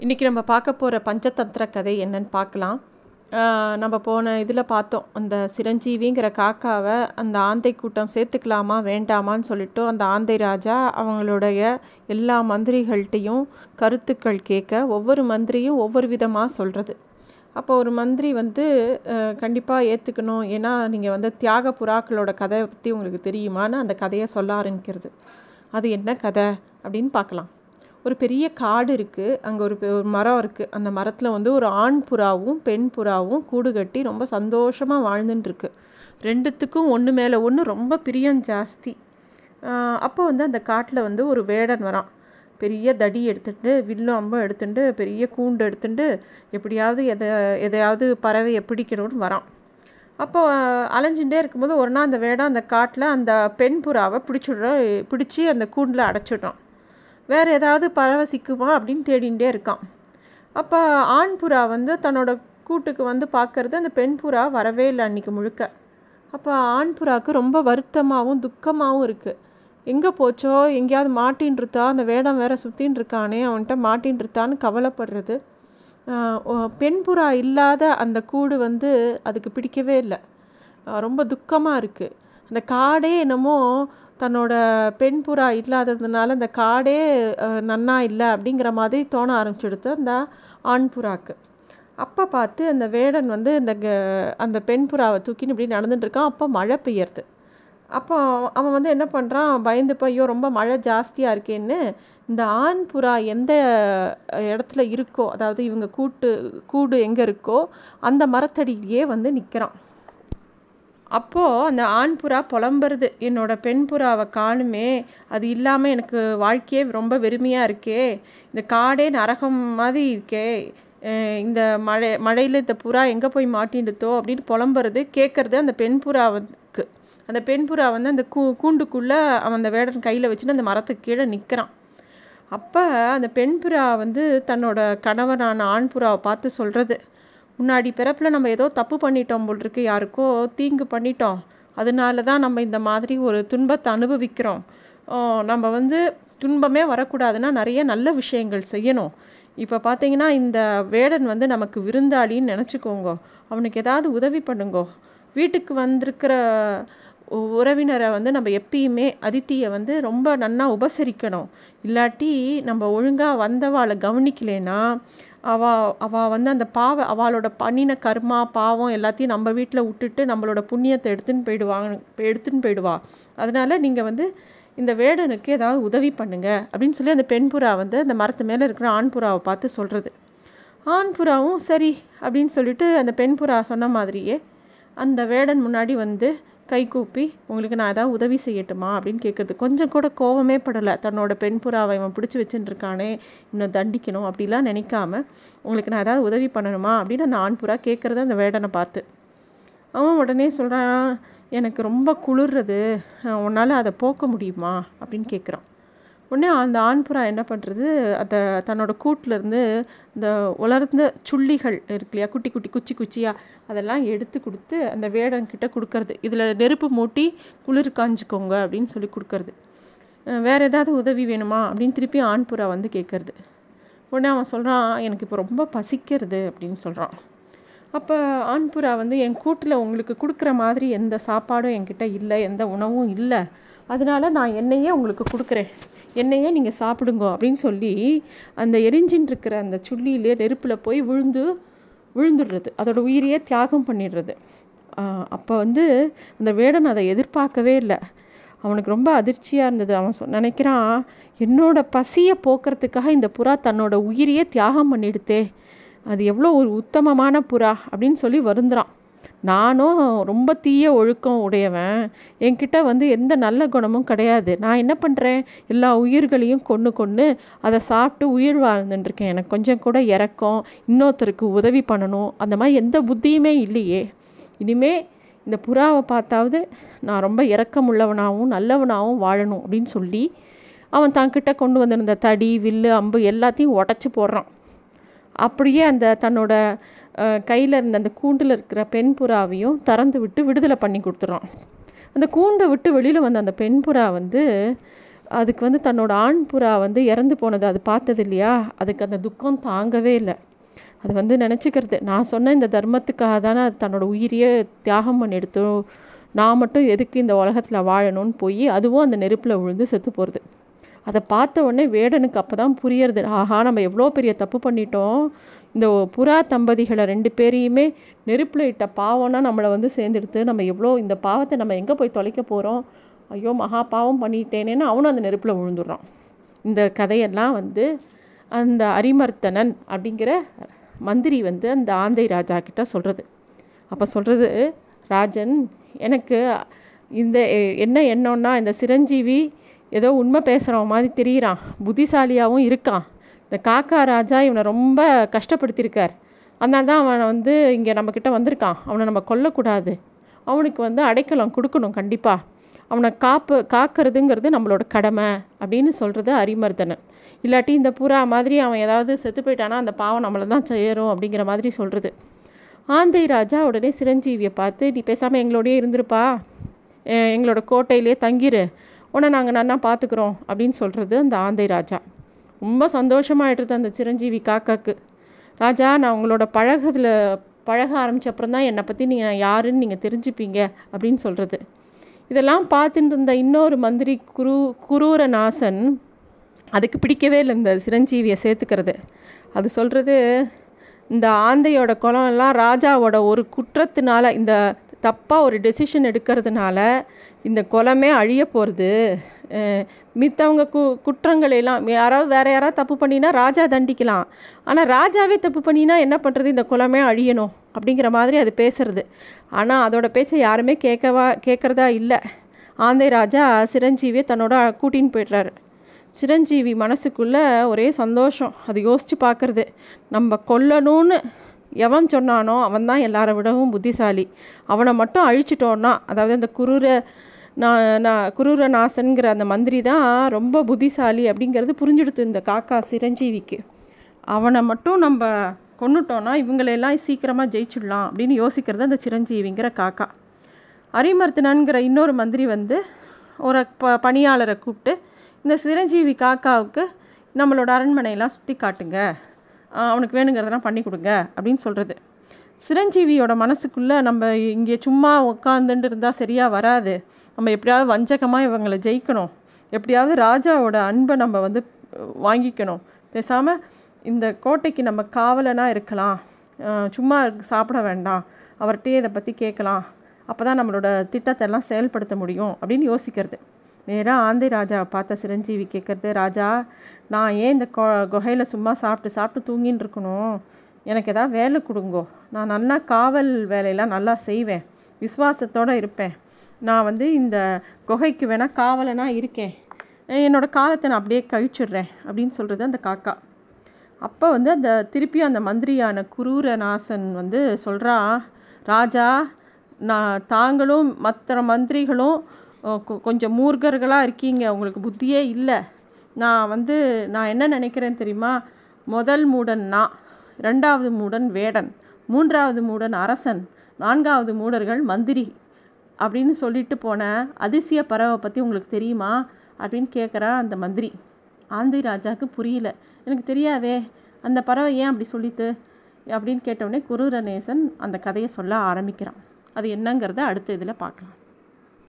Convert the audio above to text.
இன்றைக்கி நம்ம பார்க்க போகிற பஞ்சதந்திர கதை என்னன்னு பார்க்கலாம். நம்ம போன இதில் பார்த்தோம். அந்த சிரஞ்சீவிங்கிற காக்காவை அந்த ஆந்தை கூட்டம் சேர்த்துக்கலாமா வேண்டாமான்னு சொல்லிட்டு அந்த ஆந்தை ராஜா அவங்களுடைய எல்லா மந்திரிகள்கிட்டையும் கருத்துக்கள் கேட்க ஒவ்வொரு மந்திரியும் ஒவ்வொரு விதமாக சொல்கிறது அப்போ ஒரு மந்திரி வந்து கண்டிப்பாக ஏற்றுக்கணும் ஏன்னா நீங்கள் வந்து தியாக புறாக்களோட கதை பற்றி உங்களுக்கு தெரியுமான்னு அந்த கதையை சொல்ல ஆரம்பிக்கிறது அது என்ன கதை அப்படின்னு பார்க்கலாம். ஒரு பெரிய காடு இருக்குது அங்கே ஒரு மரம் இருக்குது அந்த மரத்தில் வந்து ஒரு ஆண் புறாவும் பெண் புறாவும் கூடு கட்டி ரொம்ப சந்தோஷமாக வாழ்ந்துட்டுருக்கு ரெண்டுத்துக்கும் ஒன்று மேலே ஒன்று ரொம்ப பிரியம் ஜாஸ்தி. அப்போ வந்து அந்த காட்டில் வந்து ஒரு வேடன் வரான். பெரிய தடி எடுத்துட்டு வில்லும் அம்பம் எடுத்துட்டு பெரிய கூண்டு எடுத்துட்டு எப்படியாவது எதை எதையாவது பறவையை பிடிக்கணும்னு வரான். அப்போ அலைஞ்சுட்டே இருக்கும்போது ஒரு நாள் அந்த வேடம் அந்த காட்டில் அந்த பெண் புறாவை பிடிச்சிடுற பிடிச்சி அந்த கூண்டில் அடைச்சிடுறான். வேறு ஏதாவது பறவை சிக்குமா அப்படின்னு தேடிகிட்டே இருக்கான். அப்போ ஆண் புறா வந்து தன்னோட கூட்டுக்கு வந்து பார்க்கறது அந்த பெண் புறா வரவே இல்லை அன்றைக்கி முழுக்க. அப்போ ஆண் புறாவுக்கு ரொம்ப வருத்தமாகவும் துக்கமாகவும் இருக்குது எங்கே போச்சோ எங்கேயாவது மாட்டின்னு இருக்கா அந்த வேடம் வேற சுற்றின்னு இருக்கானே அவன்கிட்ட மாட்டின்னு இருக்கான்னு கவலைப்படுறது பெண் புறா இல்லாத அந்த கூடு வந்து அதுக்கு பிடிக்கவே இல்லை. ரொம்ப துக்கமாக இருக்குது அந்த காடே என்னமோ தன்னோட பெண் புறா இல்லாததுனால அந்த காடே நன்னா இல்லை அப்படிங்கிற மாதிரி தோண ஆரம்பிச்சுடுத்து அந்த ஆண் புறாக்கு. அப்போ பார்த்து அந்த வேடன் வந்து இந்த க- அந்த பெண் புறாவை தூக்கின்னு இப்படி நடந்துட்டு இருக்கான். அப்போ மழை பெய்யறது. அப்போ அவன் வந்து என்ன பண்ணுறான் பயந்து போய் ஐயோ ரொம்ப மழை ஜாஸ்தியாக இருக்கேன்னு இந்த ஆண் புறா எந்த இடத்துல இருக்கோ அதாவது இவங்க கூட்டு கூடு எங்கே இருக்கோ அந்த மரத்தடியிலேயே வந்து நிற்கிறான் அப்போது அந்த ஆண் புறா புலம்புறது. என்னோடய பெண் புறாவை காணுமே. அது இல்லாமல் எனக்கு வாழ்க்கையே ரொம்ப வெறுமையாக இருக்கே. இந்த காடே நரகம் மாதிரி இருக்கே. இந்த மழை மழையில் இந்த புறா எங்கே போய் மாட்டின்டுதோ அப்படின்னு புலம்புறது கேட்குறது அந்த பெண் புறாவுக்கு. அந்த பெண் புறா வந்து அந்த கூ கூண்டுக்குள்ளே அவன் அந்த வேடன் கையில் வச்சுன்னு அந்த மரத்துக்கு கீழே நிற்கிறான் அப்போ அந்த பெண் புறா வந்து தன்னோட கணவனான ஆண் புறாவை பார்த்து சொல்கிறது முன்னாடி பிறப்பில் நம்ம ஏதோ தப்பு பண்ணிட்டோம் போல் இருக்கு யாருக்கோ தீங்கு பண்ணிட்டோம். அதனால தான் நம்ம இந்த மாதிரி ஒரு துன்பத்தை அனுபவிக்கிறோம். நம்ம வந்து துன்பமே வரக்கூடாதுன்னா நிறைய நல்ல விஷயங்கள் செய்யணும். இப்போ பார்த்தீங்கன்னா இந்த வேடன் வந்து நமக்கு விருந்தாளின்னு நினச்சிக்கோங்க. அவனுக்கு ஏதாவது உதவி பண்ணுங்கோ. வீட்டுக்கு வந்திருக்கிற உறவினரை வந்து நம்ம எப்பயுமே அதித்தியை வந்து ரொம்ப நன்னா உபசரிக்கணும். இல்லாட்டி நம்ம ஒழுங்காக வந்தவாளை கவனிக்கலைன்னா அவள் அவ வந்து அந்த பாவ அவளோட பண்ணின கர்மா பாவம் எல்லாத்தையும் நம்ம வீட்டில் விட்டுட்டு நம்மளோட புண்ணியத்தை எடுத்துன்னு போயிடுவாங்க எடுத்துன்னு போயிடுவா. அதனால் நீங்கள் வந்து இந்த வேடனுக்கு ஏதாவது உதவி பண்ணுங்க அப்படின்னு சொல்லி அந்த பெண் புறா வந்து அந்த மரத்து மேலே இருக்கிற ஆண் புறாவை பார்த்து சொல்கிறது ஆண் புறாவும் சரி அப்படின்னு சொல்லிட்டு அந்த பெண் புறா சொன்ன மாதிரியே அந்த வேடன் முன்னாடி வந்து கை கூப்பி உங்களுக்கு நான் ஏதாவது உதவி செய்யட்டுமா? அப்படின்னு கேட்குறது கொஞ்சம் கூட கோவமே படலை. தன்னோட பெண் புறாவை இவன் பிடிச்சி வச்சுட்டுருக்கானே இன்னும் தண்டிக்கணும் அப்படிலாம் நினைக்காம உங்களுக்கு நான் ஏதாவது உதவி பண்ணணுமா? அப்படின்னு அந்த ஆண் புறா கேட்குறத அந்த வேடனை பார்த்து. அவன் உடனே சொல்கிறான் எனக்கு ரொம்ப குளிர்றது. உன்னால் அதை போக்க முடியுமா? அப்படின்னு கேட்குறான் உடனே அந்த ஆண்புறா என்ன பண்ணுறது அந்த தன்னோட கூட்டிலேருந்து இந்த உலர்ந்த சுள்ளிகள் இருக்கு இல்லையா? குட்டி குட்டி குச்சி குச்சியாக அதெல்லாம் எடுத்து கொடுத்து அந்த வேடன்கிட்ட கொடுக்கறது. இதில் நெருப்பு மூட்டி குளிர் காஞ்சிக்கோங்க அப்படின்னு சொல்லி கொடுக்கறது. வேறு ஏதாவது உதவி வேணுமா? அப்படின்னு திருப்பி ஆண்புறா வந்து கேட்குறது உடனே அவன் சொல்கிறான் எனக்கு இப்போ ரொம்ப பசிக்கிறது அப்படின்னு சொல்கிறான் அப்போ ஆண்புறா வந்து என் கூட்டில் உங்களுக்கு கொடுக்குற மாதிரி எந்த சாப்பாடும் என்கிட்ட இல்லை எந்த உணவும் இல்லை. அதனால நான் என்னையே உங்களுக்கு கொடுக்குறேன். என்னையே நீங்கள் சாப்பிடுங்க அப்படின்னு சொல்லி அந்த எரிஞ்சின்னு இருக்கிற அந்த சுள்ளியிலே நெருப்பில் போய் விழுந்து விழுந்துடுறது. அதோடய உயிரையே தியாகம் பண்ணிடுறது. அப்போ வந்து அந்த வேடன் அதை எதிர்பார்க்கவே இல்லை. அவனுக்கு ரொம்ப அதிர்ச்சியாக இருந்தது. அவன் சொ நினைக்கிறான் என்னோட பசியை போக்குறதுக்காக இந்த புறா தன்னோட உயிரையே தியாகம் பண்ணிடுத்தே அது எவ்வளோ ஒரு உத்தமமான புறா அப்படின்னு சொல்லி வருந்துறான். நானும் ரொம்ப தீய ஒழுக்கம் உடையவன். என்கிட்ட வந்து எந்த நல்ல குணமும் கிடையாது. நான் என்ன பண்ணுறேன் எல்லா உயிர்களையும் கொன்று கொன்று அதை சாப்பிட்டு உயிர் வாழ்ந்துட்டுருக்கேன். எனக்கு கொஞ்சம் கூட இறக்கம் இன்னொருத்தருக்கு உதவி பண்ணணும் அந்த மாதிரி எந்த புத்தியுமே இல்லையே. இனிமே இந்த புறாவை பார்த்தாவது நான் ரொம்ப இறக்கமுள்ளவனாகவும் நல்லவனாகவும் வாழணும் அப்படின்னு சொல்லி அவன் தன்கிட்ட கொண்டு வந்திருந்த தடி வில்லு அம்பு எல்லாத்தையும் உடச்சி போடுறான். அப்படியே அந்த தன்னோட கையில் இருந்த அந்த கூண்டில் இருக்கிற பெண் புறாவையும் திறந்து விட்டு விடுதலை பண்ணி கொடுத்துறான் அந்த கூண்டை விட்டு வெளியில் வந்த அந்த பெண் புறா வந்து அதுக்கு வந்து தன்னோட ஆண் புறா வந்து இறந்து போனது அது பார்த்தது இல்லையா? அதுக்கு அந்த துக்கம் தாங்கவே இல்லை. அது வந்து நினச்சிக்கிறது. நான் சொன்ன இந்த தர்மத்துக்காக தானே அது தன்னோட உயிரியே தியாகம் பண்ணி எடுத்து நான் மட்டும் எதுக்கு இந்த உலகத்தில் வாழணும்னு போய் அதுவும் அந்த நெருப்பில் விழுந்து செத்து போகிறது அதை பார்த்த உடனே வேடனுக்கு அப்போ தான் புரியறது. ஆஹா நம்ம எவ்வளோ பெரிய தப்பு பண்ணிட்டோம். இந்த புறா தம்பதிகளை ரெண்டு பேரையுமே நெருப்பில் இட்ட பாவம்னா நம்மளை வந்து சேர்ந்துடுத்து நம்ம எவ்வளோ இந்த பாவத்தை நம்ம எங்கே போய் தொலைக்க போகிறோம் ஐயோ மகா பாவம் பண்ணிட்டேனேன்னு அவனும் அந்த நெருப்பில் விழுந்துடுறான். இந்த கதையெல்லாம் வந்து அந்த அரிமர்த்தனன் அப்படிங்கிற மந்திரி வந்து அந்த ஆந்தை ராஜா கிட்ட சொல்கிறது அப்போ சொல்கிறது ராஜன் எனக்கு இந்த என்ன எண்ணம்னா இந்த சிரஞ்சீவி ஏதோ உண்மை பேசுகிறவன் மாதிரி தெரிகிறான் புத்திசாலியாகவும் இருக்கான். இந்த காக்கா ராஜா இவனை ரொம்ப கஷ்டப்படுத்தியிருக்கார். அதனால தான் அவனை வந்து இங்கே நம்மக்கிட்ட வந்திருக்கான். அவனை நம்ம கொல்லக்கூடாது. அவனுக்கு வந்து அடைக்கலம் கொடுக்கணும் கண்டிப்பாக அவனை காப்பு காக்கிறதுங்கிறது நம்மளோட கடமை அப்படின்னு சொல்கிறது அரிமர்தனன். இல்லாட்டி இந்த புறா மாதிரி அவன் ஏதாவது செத்து போயிட்டானா அந்த பாவம் நம்மளை தான் சேரும் அப்படிங்கிற மாதிரி சொல்கிறது ஆந்தை ராஜா உடனே சிரஞ்சீவியை பார்த்து நீ பேசாமல் எங்களோடய இருந்திருப்பா. எங்களோட கோட்டையிலே தங்கிரு. உன்னை நாங்கள் நன்னா பார்த்துக்குறோம் அப்படின்னு சொல்கிறது அந்த ஆந்தை ராஜா. ரொம்ப சந்தோஷமாயிட்டுருது அந்த சிரஞ்சீவி காக்காக்கு. ராஜா நான் உங்களோட பழகத்தில் பழக ஆரம்பித்த அப்புறம் தான் என்னை பற்றி நீங்கள் யாருன்னு நீங்கள் தெரிஞ்சுப்பீங்க அப்படின்னு சொல்கிறது இதெல்லாம் பார்த்துட்டு இருந்த இன்னொரு மந்திரி குரு குரூரநாசன் அதுக்கு பிடிக்கவே இல்லை இந்த சிரஞ்சீவியை சேர்த்துக்கிறது. அது சொல்கிறது இந்த ஆந்தையோட குளம்லாம் ராஜாவோட ஒரு குற்றத்தினால இந்த தப்பாக ஒரு டெசிஷன் எடுக்கிறதுனால இந்த குலமே அழிய போகிறது மித்தவங்க கு குற்றங்கள் எல்லாம் யாராவது வேறு யாராவது தப்பு பண்ணினா ராஜா தண்டிக்கலாம். ஆனால் ராஜாவே தப்பு பண்ணினா என்ன பண்ணுறது இந்த குலமே அழியணும் அப்படிங்கிற மாதிரி அது பேசுறது. ஆனால் அதோட பேச்சை யாருமே கேட்கவா கேட்குறதா இல்லை. ஆந்தை ராஜா சிரஞ்சீவியை தன்னோட கூட்டின்னு போய்ட்றாரு. சிரஞ்சீவி மனசுக்குள்ளே ஒரே சந்தோஷம். அது யோசித்து பார்க்குறது நம்ம கொல்லணும்னு எவன் சொன்னானோ அவன் தான் எல்லாரை விடவும் புத்திசாலி. அவனை மட்டும் அழிச்சிட்டோன்னா அதாவது அந்த குரூர நான் நான் குரூர நாசன்கிற அந்த மந்திரி தான் ரொம்ப புத்திசாலி அப்படிங்கிறது புரிஞ்சுடுத்து இந்த காக்கா சிரஞ்சீவிக்கு. அவனை மட்டும் நம்ம கொண்டுட்டோன்னா இவங்களையெல்லாம் சீக்கிரமாக ஜெயிச்சிடலாம் அப்படின்னு யோசிக்கிறது அந்த சிரஞ்சீவிங்கிற காக்கா. அரிமர்த்தனங்கிற இன்னொரு மந்திரி வந்து ஒரு ப பணியாளரை கூப்பிட்டு இந்த சிரஞ்சீவி காக்காவுக்கு நம்மளோட அரண்மனையெல்லாம் சுற்றி காட்டுங்க அவனுக்கு வேணுங்கிறதெல்லாம் பண்ணி கொடுங்க அப்படின்னு சொல்கிறது சிரஞ்சீவியோட மனசுக்குள்ளே நம்ம இங்கே சும்மா உட்காந்துட்டு இருந்தால் சரியாக வராது. நம்ம எப்படியாவது வஞ்சகமாக இவங்களை ஜெயிக்கணும். எப்படியாவது ராஜாவோட அன்பை நம்ம வந்து வாங்கிக்கணும். பேசாமல் இந்த கோட்டைக்கு நம்ம காவலனாக இருக்கலாம். சும்மா சாப்பிட வேண்டாம். அவர்கிட்டயே இதை பற்றி கேட்கலாம். அப்போ தான் நம்மளோட திட்டத்தை எல்லாம் செயல்படுத்த முடியும் அப்படின்னு யோசிக்கிறது. நேராக ஆந்தை ராஜாவை பார்த்த சிரஞ்சீவி கேட்குறது ராஜா நான் ஏன் இந்த கொ குகையில் சும்மா சாப்பிட்டு சாப்பிட்டு தூங்கின்னு இருக்கணும்? எனக்கு எதாவது வேலை கொடுங்கோ. நான் நல்லா காவல் வேலையெல்லாம் நல்லா செய்வேன். விசுவாசத்தோடு இருப்பேன். நான் வந்து இந்த குகைக்கு வேணால் காவலனாக இருக்கேன். என்னோடய காலத்தை நான் அப்படியே கழிச்சிடுறேன் அப்படின்னு சொல்கிறது அந்த காக்கா. அப்போ வந்து அந்த திருப்பியும் அந்த மந்திரியான குரூரநாசன் வந்து சொல்கிறா ராஜா நான் தாங்களும் மற்ற மந்திரிகளும் கொஞ்சம் மூர்கர்களாக இருக்கீங்க. உங்களுக்கு புத்தியே இல்லை. நான் வந்து நான் என்ன நினைக்கிறேன் தெரியுமா? முதல் மூடன் நான் ரெண்டாவது மூடன் வேடன் மூன்றாவது மூடன் அரசன் நான்காவது மூடர்கள் மந்திரி அப்படின்னு சொல்லிட்டு போன அதிசய பறவை பற்றி உங்களுக்கு தெரியுமா? அப்படின்னு கேட்குறா அந்த மந்திரி. ஆந்தி ராஜாவுக்கு புரியல. எனக்கு தெரியாதே அந்த பறவை ஏன் அப்படி சொல்லித்து? அப்படின்னு கேட்டவுடனே குருரநேசன் அந்த கதையை சொல்ல ஆரம்பிக்கிறான். அது என்னங்கிறத அடுத்த இதில் பார்க்கலாம்